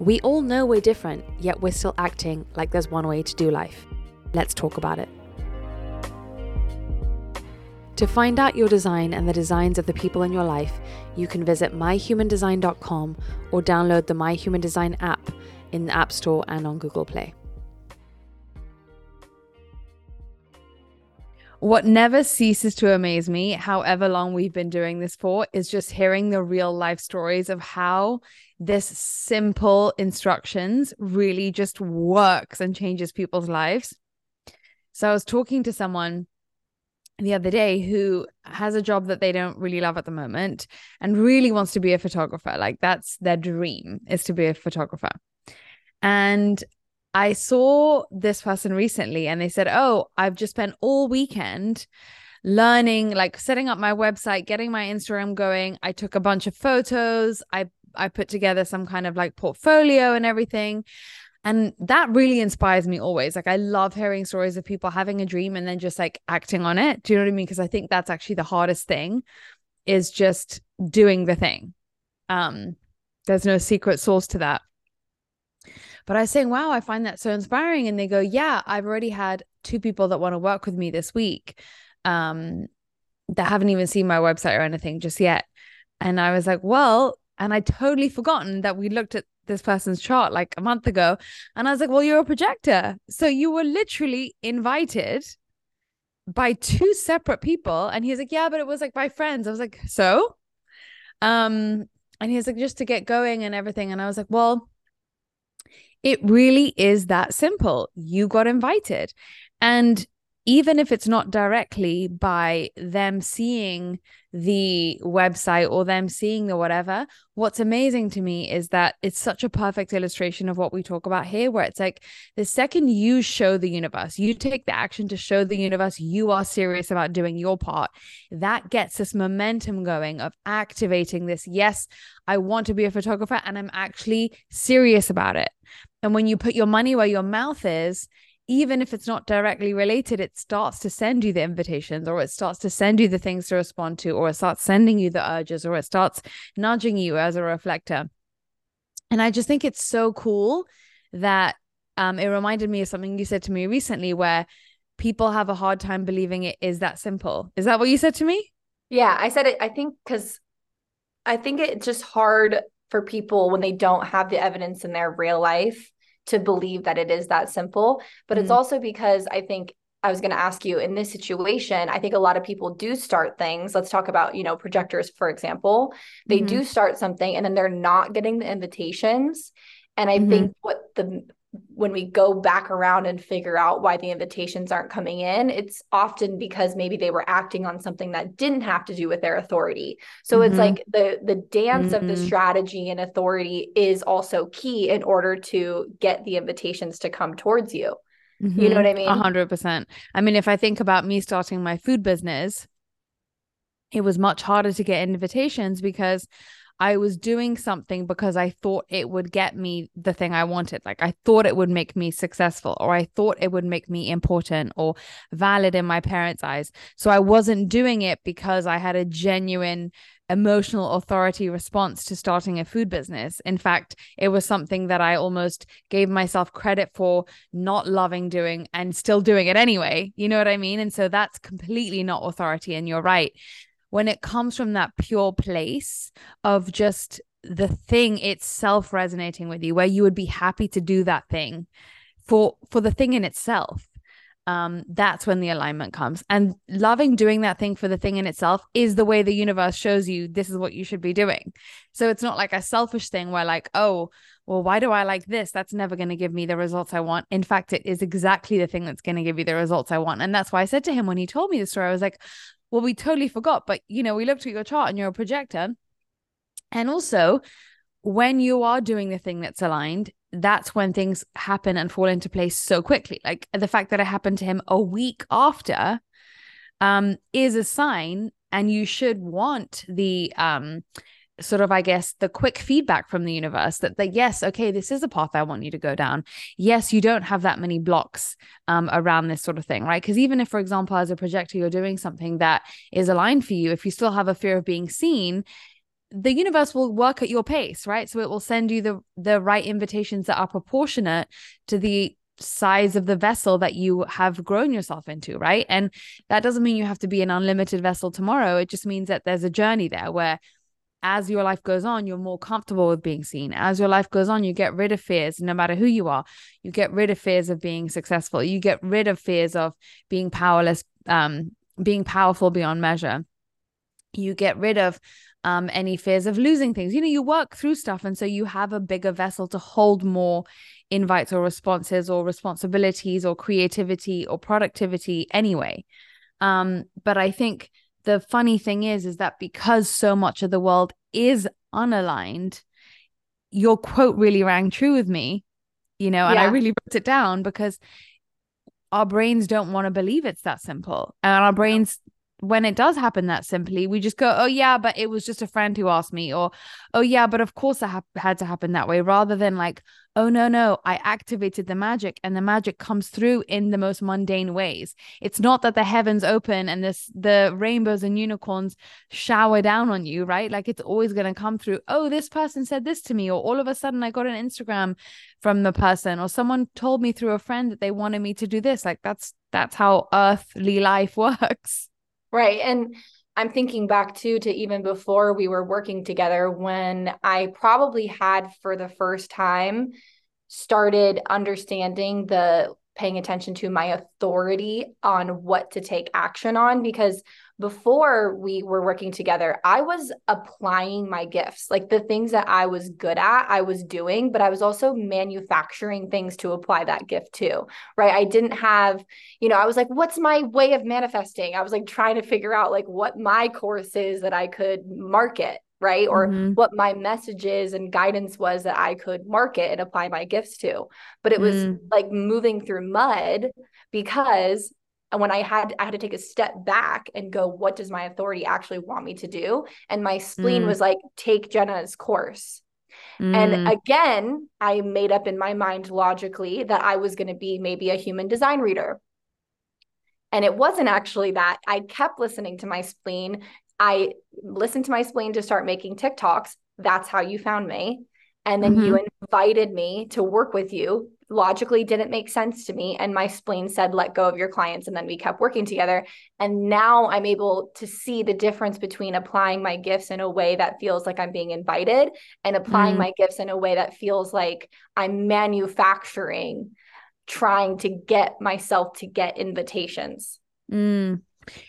We all know we're different, yet we're still acting like there's one way to do life. Let's talk about it. To find out your design and the designs of the people in your life, you can visit myhumandesign.com or download the My Human Design app in the App Store and on Google Play. What never ceases to amaze me, however long we've been doing this for, is just hearing the real life stories of how this simple instructions really just works and changes people's lives. So I was talking to someone the other day who has a job that they don't really love at the moment and really wants to be a photographer. Like that's their dream is to be a photographer. And I saw this person recently and they said, Oh, I've just spent all weekend learning, like setting up my website, getting my Instagram going. I took a bunch of photos. I I put together some kind of like portfolio and everything. And that really inspires me always. Like, I love hearing stories of people having a dream and then just like acting on it. Do you know what I mean? Because I think that's actually the hardest thing is just doing the thing. Um, there's no secret sauce to that. But I was saying, wow, I find that so inspiring. And they go, yeah, I've already had two people that want to work with me this week um, that haven't even seen my website or anything just yet. And I was like, well, and I totally forgotten that we looked at this person's chart like a month ago. And I was like, well, you're a projector. So you were literally invited by two separate people. And he's like, yeah, but it was like by friends. I was like, so? Um, and he's like, just to get going and everything. And I was like, well, it really is that simple. You got invited. And even if it's not directly by them seeing the website or them seeing the whatever, what's amazing to me is that it's such a perfect illustration of what we talk about here, where it's like the second you show the universe, you take the action to show the universe you are serious about doing your part, that gets this momentum going of activating this. Yes, I want to be a photographer and I'm actually serious about it. And when you put your money where your mouth is, even if it's not directly related, it starts to send you the invitations or it starts to send you the things to respond to, or it starts sending you the urges, or it starts nudging you as a reflector. And I just think it's so cool that um, it reminded me of something you said to me recently where people have a hard time believing it is that simple. Is that what you said to me? Yeah, I said it, I think, because I think it's just hard for people when they don't have the evidence in their real life to believe that it is that simple. But mm-hmm. it's also because I think I was going to ask you in this situation, I think a lot of people do start things. Let's talk about, you know, projectors, for example. They mm-hmm. do start something and then they're not getting the invitations. And I mm-hmm. think what the when we go back around and figure out why the invitations aren't coming in, it's often because maybe they were acting on something that didn't have to do with their authority. So mm-hmm. it's like the the dance mm-hmm. of the mm-hmm. strategy and authority is also key in order to get the invitations to come towards you. Mm-hmm. You know mm-hmm. what I mean? A hundred percent. I mean, if I think about me starting my food business, it was much harder to get invitations because I was doing something because I thought it would get me the thing I wanted. Like I thought it would make me successful, or I thought it would make me important or valid in my parents' eyes. So I wasn't doing it because I had a genuine emotional authority response to starting a food business. In fact, it was something that I almost gave myself credit for not loving doing and still doing it anyway. You know what I mean? And so that's completely not authority. And you're right when it comes from that pure place of just the thing itself resonating with you where you would be happy to do that thing for for the thing in itself um that's when the alignment comes. And loving doing that thing for the thing in itself is the way the universe shows you this is what you should be doing. So it's not like a selfish thing where like oh well why do i like this? That's never going to give me the results i want. In fact it is exactly the thing that's going to give you the results i want. And that's why i said to him when he told me the story i was like well, we totally forgot, but you know, we looked at your chart and you're a projector. And also, when you are doing the thing that's aligned, that's when things happen and fall into place so quickly. Like the fact that it happened to him a week after um, is a sign, and you should want the um, sort of i guess the quick feedback from the universe that that yes okay this is a path i want you to go down yes you don't have that many blocks um, around this sort of thing right because even if for example as a projector you're doing something that is aligned for you if you still have a fear of being seen the universe will work at your pace right so it will send you the the right invitations that are proportionate to the size of the vessel that you have grown yourself into right and that doesn't mean you have to be an unlimited vessel tomorrow it just means that there's a journey there where as your life goes on, you're more comfortable with being seen. As your life goes on, you get rid of fears, no matter who you are. You get rid of fears of being successful. You get rid of fears of being powerless, um, being powerful beyond measure. You get rid of um, any fears of losing things. You know, you work through stuff. And so you have a bigger vessel to hold more invites or responses or responsibilities or creativity or productivity anyway. Um, but I think the funny thing is, is that because so much of the world is unaligned, your quote really rang true with me, you know, and yeah. I really wrote it down because our brains don't want to believe it's that simple. And our brains when it does happen that simply, we just go, oh, yeah, but it was just a friend who asked me, or oh, yeah, but of course it ha- had to happen that way, rather than like, oh, no, no, I activated the magic and the magic comes through in the most mundane ways. It's not that the heavens open and this, the rainbows and unicorns shower down on you, right? Like it's always going to come through, oh, this person said this to me, or all of a sudden I got an Instagram from the person, or someone told me through a friend that they wanted me to do this. Like that's, that's how earthly life works. Right. And I'm thinking back too to even before we were working together when I probably had for the first time started understanding the paying attention to my authority on what to take action on because before we were working together, I was applying my gifts, like the things that I was good at, I was doing, but I was also manufacturing things to apply that gift to, right? I didn't have, you know, I was like, what's my way of manifesting? I was like trying to figure out like what my course is that I could market right? Or mm-hmm. what my messages and guidance was that I could market and apply my gifts to. But it was mm. like moving through mud because when I had I had to take a step back and go, what does my authority actually want me to do? And my spleen mm. was like, take Jenna's course. Mm. And again, I made up in my mind logically that I was going to be maybe a human design reader. And it wasn't actually that. I kept listening to my spleen. I listened to my spleen to start making TikToks. That's how you found me. And then mm-hmm. you invited me to work with you logically didn't make sense to me. And my spleen said, let go of your clients. And then we kept working together. And now I'm able to see the difference between applying my gifts in a way that feels like I'm being invited and applying mm. my gifts in a way that feels like I'm manufacturing, trying to get myself to get invitations. Mm.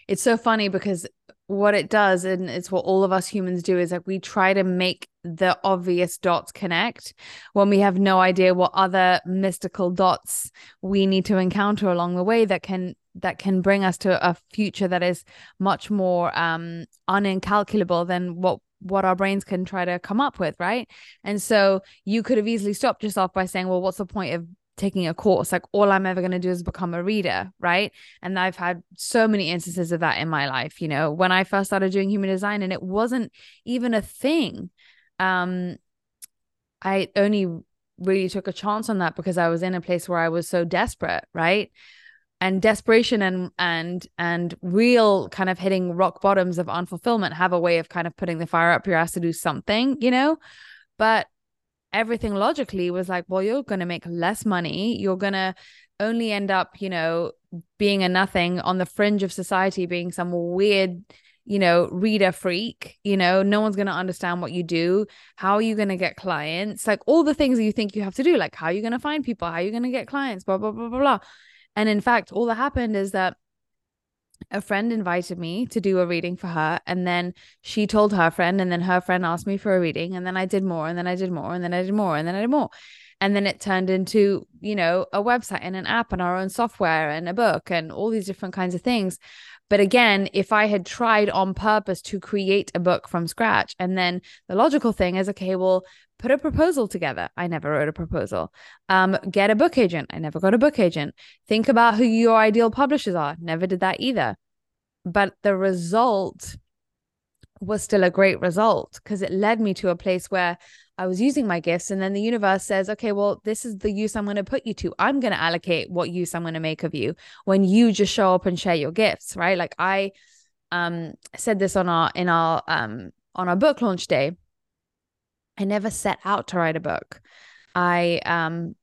It's so funny because what it does and it's what all of us humans do is like we try to make the obvious dots connect when we have no idea what other mystical dots we need to encounter along the way that can that can bring us to a future that is much more um unincalculable than what what our brains can try to come up with right? And so you could have easily stopped yourself by saying well what's the point of taking a course like all i'm ever going to do is become a reader right? And i've had so many instances of that in my life you know? When i first started doing human design and it wasn't even a thing um i only really took a chance on that because i was in a place where i was so desperate right? And desperation and and and real kind of hitting rock bottoms of unfulfillment have a way of kind of putting the fire up your ass to do something you know? But everything logically was like, well, you're going to make less money. You're going to only end up, you know, being a nothing on the fringe of society, being some weird, you know, reader freak. You know, no one's going to understand what you do. How are you going to get clients? Like all the things that you think you have to do, like how are you going to find people? How are you going to get clients? Blah, blah, blah, blah, blah. And in fact, all that happened is that a friend invited me to do a reading for her and then she told her friend and then her friend asked me for a reading and then I did more and then I did more and then I did more and then I did more. And then it turned into you know a website and an app and our own software and a book and all these different kinds of things but again if i had tried on purpose to create a book from scratch and then the logical thing is okay well put a proposal together. I never wrote a proposal. Um, get a book agent. I never got a book agent. Think about who your ideal publishers are. Never did that either. But the result was still a great result because it led me to a place where I was using my gifts. And then the universe says, okay, well, this is the use I'm going to put you to. I'm going to allocate what use I'm going to make of you when you just show up and share your gifts, right? Like I um said this on our in our um on our book launch day. I never set out to write a book. I um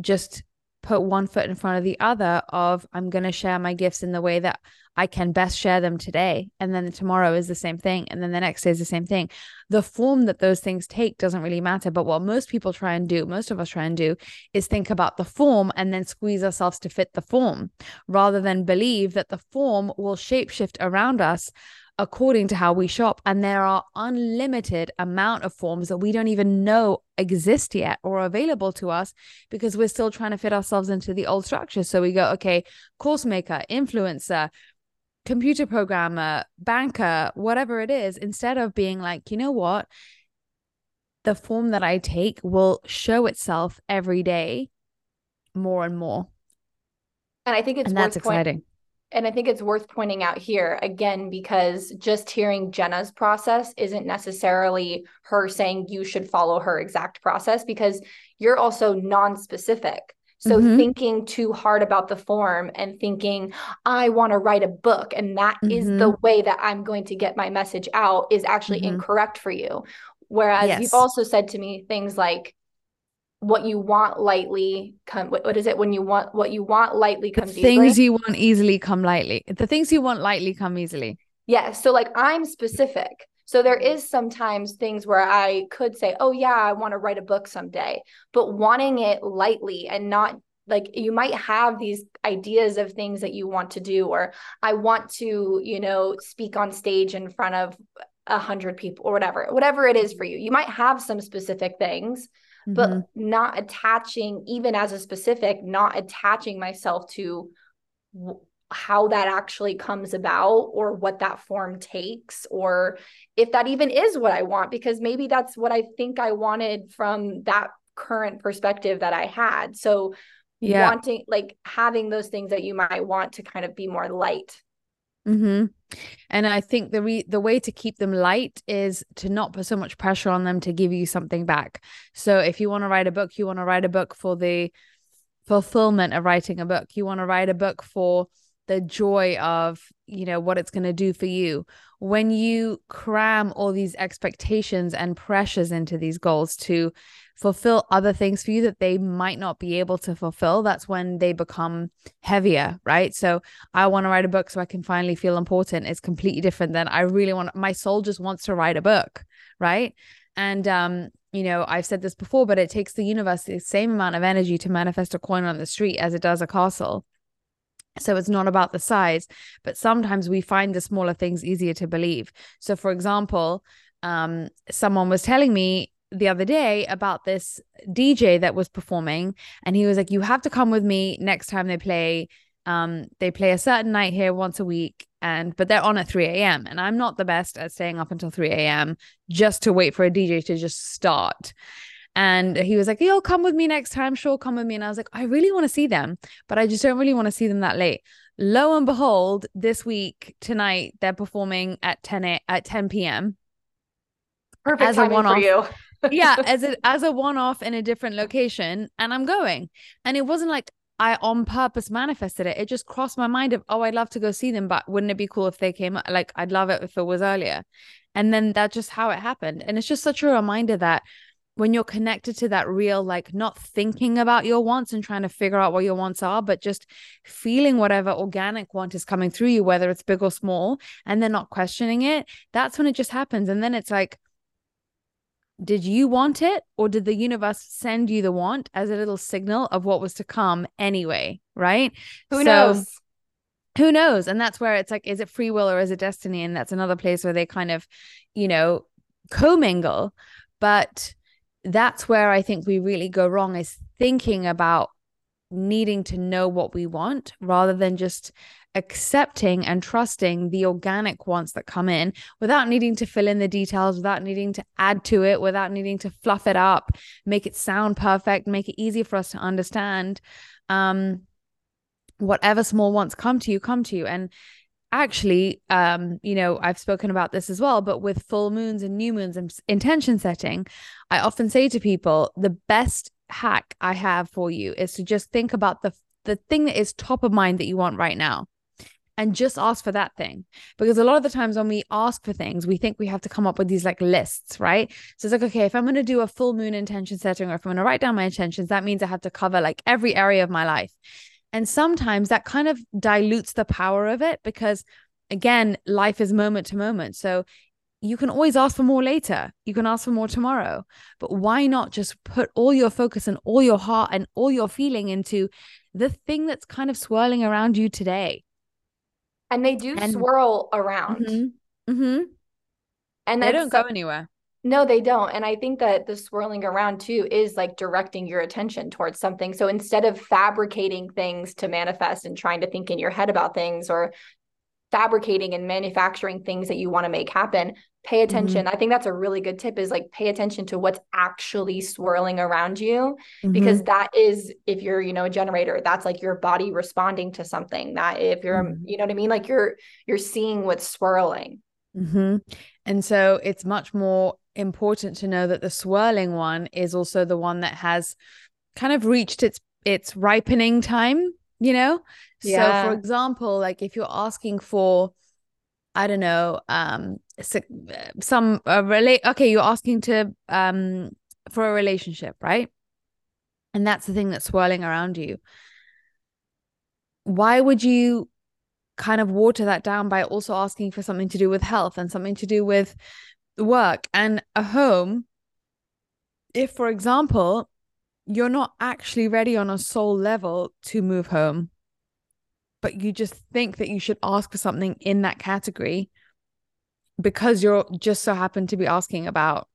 just put one foot in front of the other of I'm going to share my gifts in the way that I can best share them today. And then tomorrow is the same thing. And then the next day is the same thing. The form that those things take doesn't really matter. But what most people try and do, most of us try and do, is think about the form and then squeeze ourselves to fit the form rather than believe that the form will shapeshift around us according to how we shop and there are unlimited amount of forms that we don't even know exist yet or available to us because we're still trying to fit ourselves into the old structure. So we go okay course maker influencer computer programmer banker whatever it is instead of being like you know what? The form that i take will show itself every day more and more. And i think it's and that's exciting and I think it's worth pointing out here again, because just hearing Jenna's process isn't necessarily her saying you should follow her exact process because you're also non specific. So mm-hmm. thinking too hard about the form and thinking, I want to write a book and that mm-hmm. is the way that I'm going to get my message out is actually mm-hmm. incorrect for you. Whereas yes. you've also said to me things like, what you want lightly come what, what is it when you want what you want lightly comes the things easily? you want easily come lightly. The things you want lightly come easily. Yeah so like i'm specific. So there is sometimes things where i could say oh yeah i want to write a book someday. But wanting it lightly and not like you might have these ideas of things that you want to do or i want to you know speak on stage in front of a hundred people or whatever whatever it is for you. You might have some specific things mm-hmm. but not attaching even as a specific not attaching myself to w- how that actually comes about or what that form takes or if that even is what I want because maybe that's what I think I wanted from that current perspective that I had so yeah. wanting like having those things that you might want to kind of be more light Mm-hmm. And I think the re- the way to keep them light is to not put so much pressure on them to give you something back. So if you want to write a book, you want to write a book for the fulfillment of writing a book. You want to write a book for the joy of you know what it's going to do for you when you cram all these expectations and pressures into these goals to fulfill other things for you that they might not be able to fulfill that's when they become heavier right? So i want to write a book so i can finally feel important it's completely different than i really want my soul just wants to write a book right? And um you know i've said this before but it takes the universe the same amount of energy to manifest a coin on the street as it does a castle. So it's not about the size, but sometimes we find the smaller things easier to believe. So, for example, um, someone was telling me the other day about this DJ that was performing, and he was like, "You have to come with me next time they play. Um, they play a certain night here once a week, and but they're on at 3 a.m. And I'm not the best at staying up until 3 a.m. just to wait for a DJ to just start. And he was like, You'll come with me next time. Sure, come with me. And I was like, I really want to see them, but I just don't really want to see them that late. Lo and behold, this week, tonight, they're performing at 10 a- at 10 p.m. Perfect as a one-off. Yeah, as a as a one-off in a different location. And I'm going. And it wasn't like I on purpose manifested it. It just crossed my mind of, oh, I'd love to go see them, but wouldn't it be cool if they came? Like, I'd love it if it was earlier. And then that's just how it happened. And it's just such a reminder that when you're connected to that real, like not thinking about your wants and trying to figure out what your wants are, but just feeling whatever organic want is coming through you, whether it's big or small, and then not questioning it, that's when it just happens. And then it's like, did you want it or did the universe send you the want as a little signal of what was to come anyway? Right. Who so, knows? Who knows? And that's where it's like, is it free will or is it destiny? And that's another place where they kind of, you know, commingle. But that's where I think we really go wrong is thinking about needing to know what we want rather than just accepting and trusting the organic wants that come in without needing to fill in the details, without needing to add to it, without needing to fluff it up, make it sound perfect, make it easy for us to understand. Um, whatever small wants come to you, come to you. And actually, um, you know, I've spoken about this as well, but with full moons and new moons and intention setting, I often say to people, the best hack I have for you is to just think about the the thing that is top of mind that you want right now and just ask for that thing. Because a lot of the times when we ask for things, we think we have to come up with these like lists, right? So it's like, okay, if I'm going to do a full moon intention setting or if I'm going to write down my intentions, that means I have to cover like every area of my life. And sometimes that kind of dilutes the power of it because, again, life is moment to moment. So you can always ask for more later. You can ask for more tomorrow. But why not just put all your focus and all your heart and all your feeling into the thing that's kind of swirling around you today? And they do and, swirl around. Mm-hmm, mm-hmm. And they don't go anywhere. No, they don't. And I think that the swirling around too is like directing your attention towards something. So instead of fabricating things to manifest and trying to think in your head about things or fabricating and manufacturing things that you want to make happen, pay mm-hmm. attention. Mm-hmm. I think that's a really good tip is like pay attention to what's actually swirling around you mm-hmm. because that is if you're, you know, a generator, that's like your body responding to something. That if you're, mm-hmm. you know what I mean? Like you're you're seeing what's swirling. Mm-hmm. And so it's much more important to know that the swirling one is also the one that has kind of reached its its ripening time, you know? Yeah. So for example, like if you're asking for I don't know, um, some uh, relate. Okay, you're asking to um for a relationship, right? And that's the thing that's swirling around you. Why would you kind of water that down by also asking for something to do with health and something to do with work and a home? If, for example, you're not actually ready on a soul level to move home but you just think that you should ask for something in that category because you're just so happen to be asking about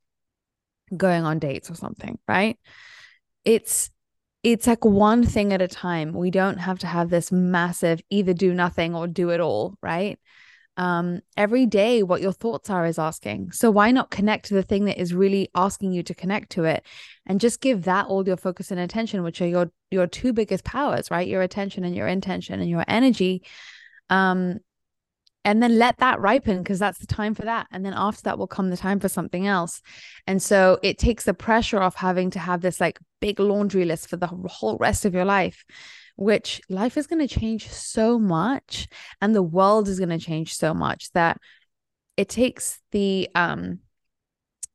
going on dates or something, right? It's it's like one thing at a time. We don't have to have this massive either do nothing or do it all, right? Um, every day what your thoughts are is asking. So why not connect to the thing that is really asking you to connect to it and just give that all your focus and attention, which are your your two biggest powers, right? Your attention and your intention and your energy. Um, and then let that ripen because that's the time for that. And then after that will come the time for something else. And so it takes the pressure off having to have this like big laundry list for the whole rest of your life which life is going to change so much and the world is going to change so much that it takes the um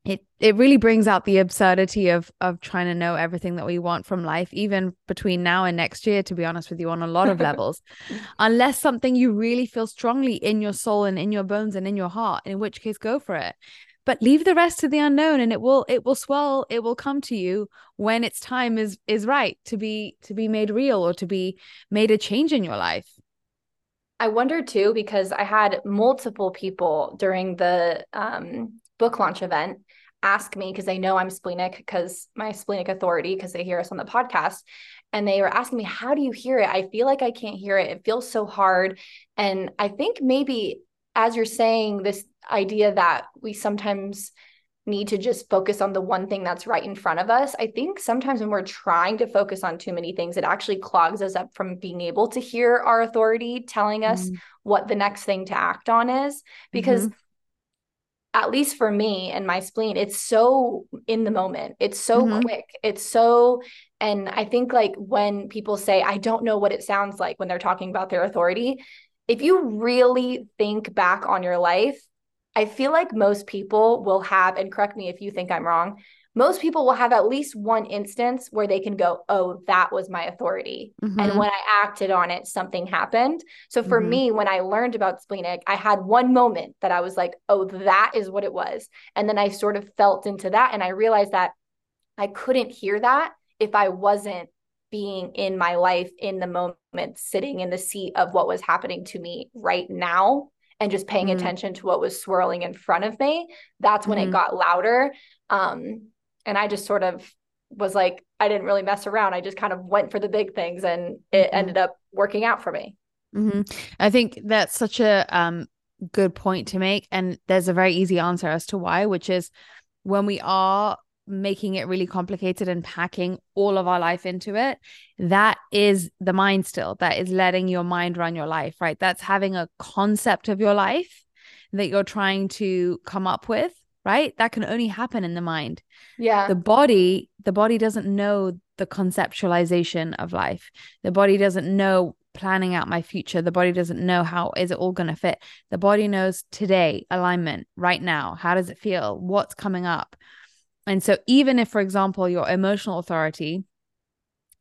it it really brings out the absurdity of of trying to know everything that we want from life even between now and next year to be honest with you on a lot of levels unless something you really feel strongly in your soul and in your bones and in your heart in which case go for it but leave the rest to the unknown and it will it will swell it will come to you when its time is is right to be to be made real or to be made a change in your life. I wonder too because i had multiple people during the um, book launch event ask me because they know i'm splenic because my splenic authority because they hear us on the podcast and they were asking me how do you hear it? I feel like i can't hear it. It feels so hard. And i think maybe as you're saying this idea that we sometimes need to just focus on the one thing that's right in front of us. I think sometimes when we're trying to focus on too many things, it actually clogs us up from being able to hear our authority telling us mm-hmm. what the next thing to act on is. Because mm-hmm. at least for me and my spleen, it's so in the moment, it's so mm-hmm. quick, it's so. And I think like when people say, I don't know what it sounds like when they're talking about their authority, if you really think back on your life, I feel like most people will have, and correct me if you think I'm wrong, most people will have at least one instance where they can go, Oh, that was my authority. Mm-hmm. And when I acted on it, something happened. So for mm-hmm. me, when I learned about splenic, I had one moment that I was like, Oh, that is what it was. And then I sort of felt into that. And I realized that I couldn't hear that if I wasn't being in my life in the moment, sitting in the seat of what was happening to me right now and just paying mm-hmm. attention to what was swirling in front of me that's when mm-hmm. it got louder um and I just sort of was like, I didn't really mess around. I just kind of went for the big things and it mm-hmm. ended up working out for me. Mm-hmm. I think that's such a um, good point to make. And there's a very easy answer as to why, which is when we are making it really complicated and packing all of our life into it, that is the mind still. That is letting your mind run your life, right? That's having a concept of your life that you're trying to come up with, right? That can only happen in the mind. Yeah. The body, the body doesn't know the conceptualization of life. The body doesn't know planning out my future. The body doesn't know how is it all going to fit. The body knows today, alignment, right now. How does it feel? What's coming up? And so even if for example your emotional authority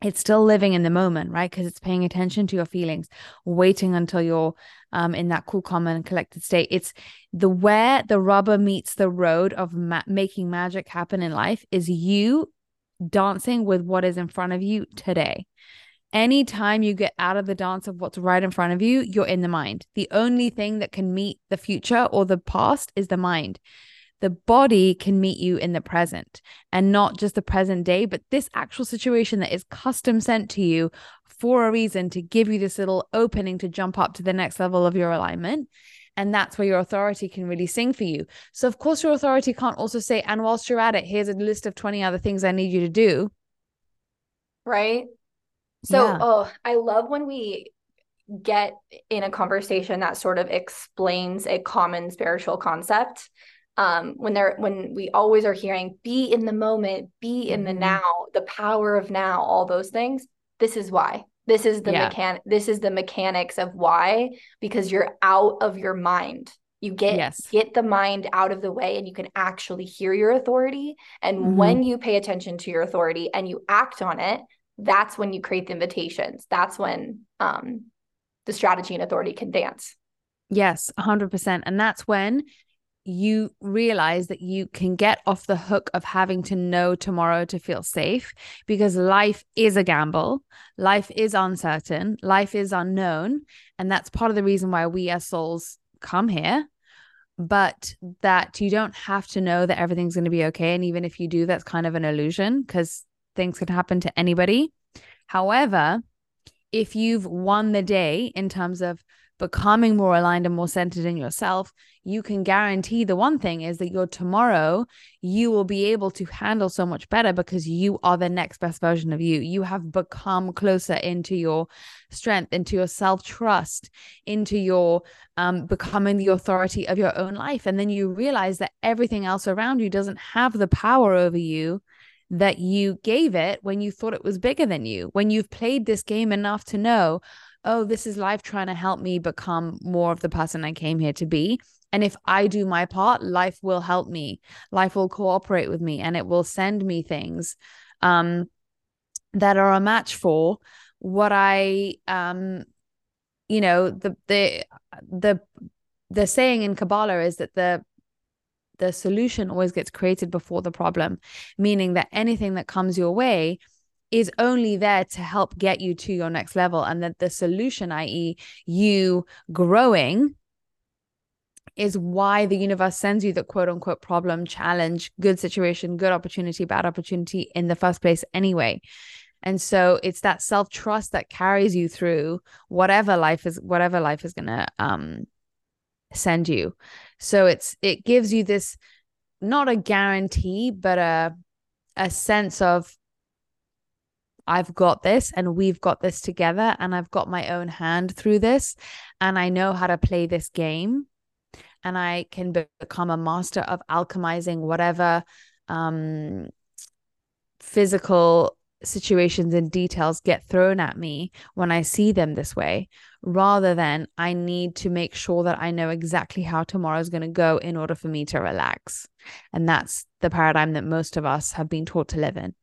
it's still living in the moment, right? Because it's paying attention to your feelings, waiting until you're um, in that cool, calm, and collected state. It's the where the rubber meets the road of ma- making magic happen in life is you dancing with what is in front of you today. Anytime you get out of the dance of what's right in front of you, you're in the mind. The only thing that can meet the future or the past is the mind. The body can meet you in the present and not just the present day, but this actual situation that is custom sent to you for a reason to give you this little opening to jump up to the next level of your alignment. And that's where your authority can really sing for you. So, of course, your authority can't also say, and whilst you're at it, here's a list of 20 other things I need you to do. Right. So, yeah. oh, I love when we get in a conversation that sort of explains a common spiritual concept. Um, when they're when we always are hearing be in the moment, be in the mm-hmm. now, the power of now, all those things. This is why. This is the yeah. mechan this is the mechanics of why, because you're out of your mind. You get yes. get the mind out of the way and you can actually hear your authority. And mm-hmm. when you pay attention to your authority and you act on it, that's when you create the invitations. That's when um, the strategy and authority can dance. Yes, 100%. And that's when you realize that you can get off the hook of having to know tomorrow to feel safe because life is a gamble. Life is uncertain. Life is unknown. And that's part of the reason why we as souls come here. But that you don't have to know that everything's going to be okay. And even if you do, that's kind of an illusion because things can happen to anybody. However, if you've won the day in terms of becoming more aligned and more centered in yourself, you can guarantee the one thing is that your tomorrow, you will be able to handle so much better because you are the next best version of you. You have become closer into your strength, into your self trust, into your um, becoming the authority of your own life. And then you realize that everything else around you doesn't have the power over you that you gave it when you thought it was bigger than you, when you've played this game enough to know, oh, this is life trying to help me become more of the person I came here to be. And if I do my part, life will help me. Life will cooperate with me and it will send me things um, that are a match for what I um you know the the the the saying in Kabbalah is that the the solution always gets created before the problem, meaning that anything that comes your way is only there to help get you to your next level. And that the solution, i.e., you growing, is why the universe sends you the quote unquote problem, challenge, good situation, good opportunity, bad opportunity in the first place, anyway. And so it's that self trust that carries you through whatever life is, whatever life is gonna um send you. So it's it gives you this not a guarantee, but a a sense of I've got this and we've got this together and I've got my own hand through this and I know how to play this game and I can become a master of alchemizing whatever um physical situations and details get thrown at me when I see them this way, rather than I need to make sure that I know exactly how tomorrow is going to go in order for me to relax. And that's the paradigm that most of us have been taught to live in.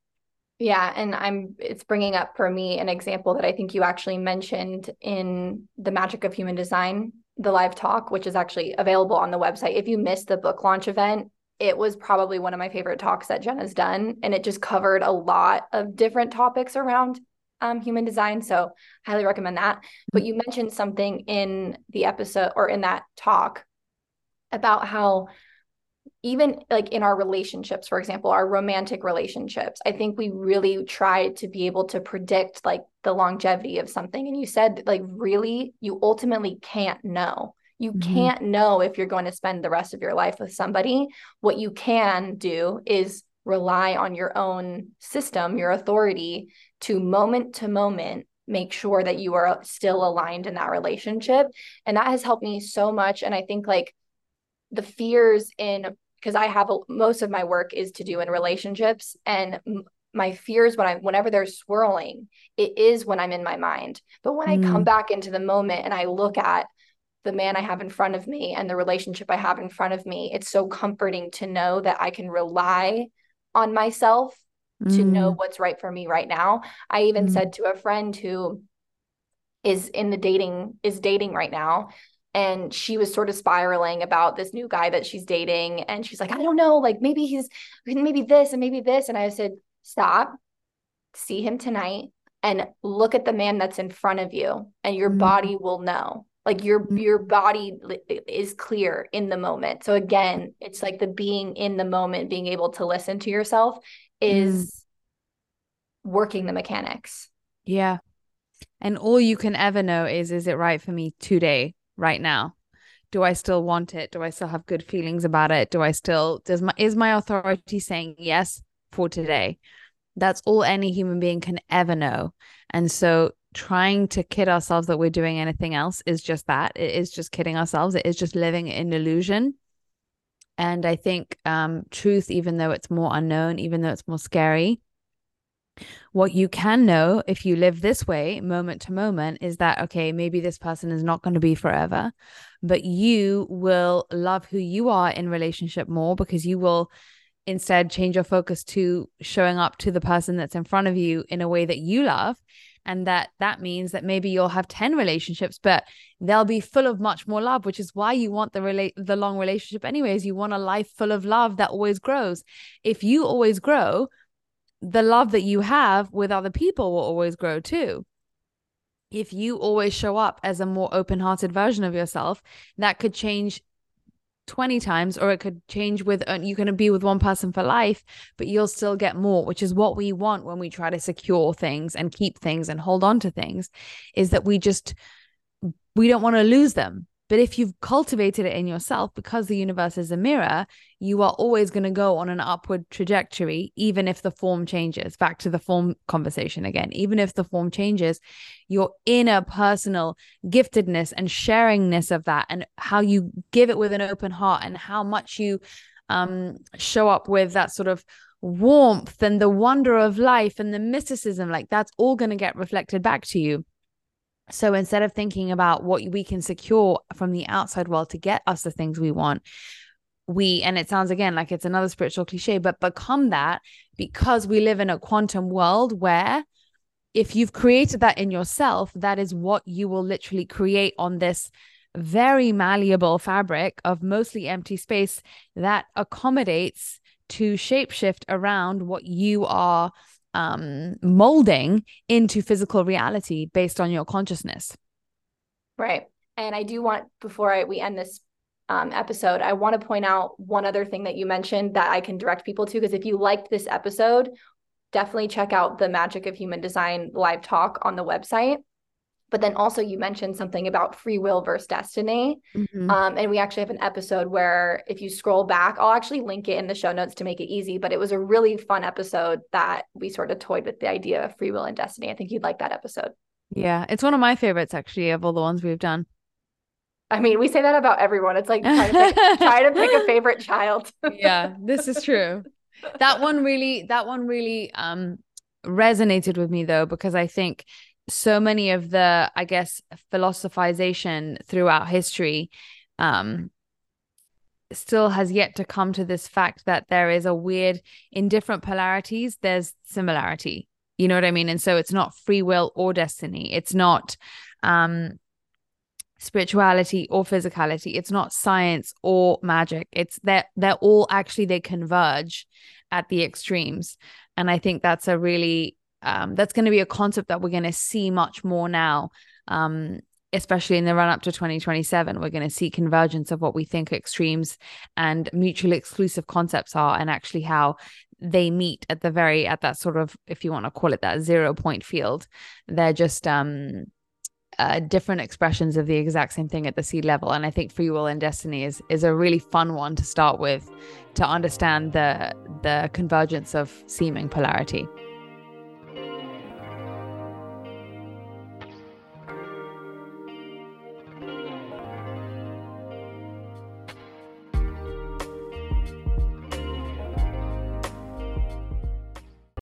Yeah, and I'm it's bringing up for me an example that I think you actually mentioned in the Magic of Human Design, the live talk, which is actually available on the website. If you missed the book launch event, it was probably one of my favorite talks that Jenna's done. And it just covered a lot of different topics around um, human design. So, highly recommend that. But you mentioned something in the episode or in that talk about how even like in our relationships for example our romantic relationships i think we really try to be able to predict like the longevity of something. And you said like really you ultimately can't know. You mm-hmm. can't know if you're going to spend the rest of your life with somebody. What you can do is rely on your own system your authority to moment to moment make sure that you are still aligned in that relationship. And that has helped me so much. And i think like the fears in because I have a, most of my work is to do in relationships and m- my fears when I whenever they're swirling, it is when I'm in my mind. But when mm. I come mm. back into the moment and I look at the man I have in front of me and the relationship I have in front of me, it's so comforting to know that I can rely on myself mm. to know mm. what's right for me right now. I even mm. said to a friend who is in the dating is dating right now and she was sort of spiraling about this new guy that she's dating and she's like i don't know like maybe he's maybe this and maybe this and i said stop see him tonight and look at the man that's in front of you and your mm-hmm. body will know like your mm-hmm. your body is clear in the moment so again it's like the being in the moment being able to listen to yourself is mm. working the mechanics yeah and all you can ever know is is it right for me today right now? Do I still want it? Do I still have good feelings about it? Do I still does my is my authority saying yes for today? That's all any human being can ever know. And so trying to kid ourselves that we're doing anything else is just that. It is just kidding ourselves. It is just living in illusion. And I think um, truth, even though it's more unknown, even though it's more scary, what you can know if you live this way, moment to moment, is that, okay, maybe this person is not going to be forever, but you will love who you are in relationship more because you will instead change your focus to showing up to the person that's in front of you in a way that you love and that that means that maybe you'll have 10 relationships but they'll be full of much more love which is why you want the relate the long relationship anyways. You want a life full of love that always grows. If you always grow the love that you have with other people will always grow too. If you always show up as a more open hearted version of yourself, that could change 20 times, or it could change with uh, you can be with one person for life, but you'll still get more, which is what we want when we try to secure things and keep things and hold on to things, is that we just we don't want to lose them but if you've cultivated it in yourself, because the universe is a mirror, you are always going to go on an upward trajectory, even if the form changes. Back to the form conversation again. Even if the form changes, your inner personal giftedness and sharingness of that, and how you give it with an open heart, and how much you um, show up with that sort of warmth and the wonder of life and the mysticism, like that's all going to get reflected back to you. So instead of thinking about what we can secure from the outside world to get us the things we want, we, and it sounds again like it's another spiritual cliche, but become that because we live in a quantum world where if you've created that in yourself, that is what you will literally create on this very malleable fabric of mostly empty space that accommodates to shapeshift around what you are um, molding into physical reality based on your consciousness. Right. And I do want, before I, we end this um, episode, I want to point out one other thing that you mentioned that I can direct people to. Because if you liked this episode, definitely check out the Magic of Human Design live talk on the website but then also you mentioned something about free will versus destiny mm-hmm. um, and we actually have an episode where if you scroll back i'll actually link it in the show notes to make it easy but it was a really fun episode that we sort of toyed with the idea of free will and destiny i think you'd like that episode yeah it's one of my favorites actually of all the ones we've done I mean, we say that about everyone. It's like trying to pick, try to pick a favorite child. yeah, this is true. That one really, that one really um resonated with me though, because I think so many of the i guess philosophization throughout history um still has yet to come to this fact that there is a weird in different polarities there's similarity. You know what i mean? And so it's not free will or destiny. It's not um spirituality or physicality. It's not science or magic. It's that they're, they're all actually they converge at the extremes. And i think that's a really um, that's going to be a concept that we're going to see much more now um, especially in the run up to 2027 we're going to see convergence of what we think extremes and mutually exclusive concepts are and actually how they meet at the very at that sort of if you want to call it that zero point field. They're just um uh, different expressions of the exact same thing at the seed level. And i think free will and destiny is is a really fun one to start with to understand the the convergence of seeming polarity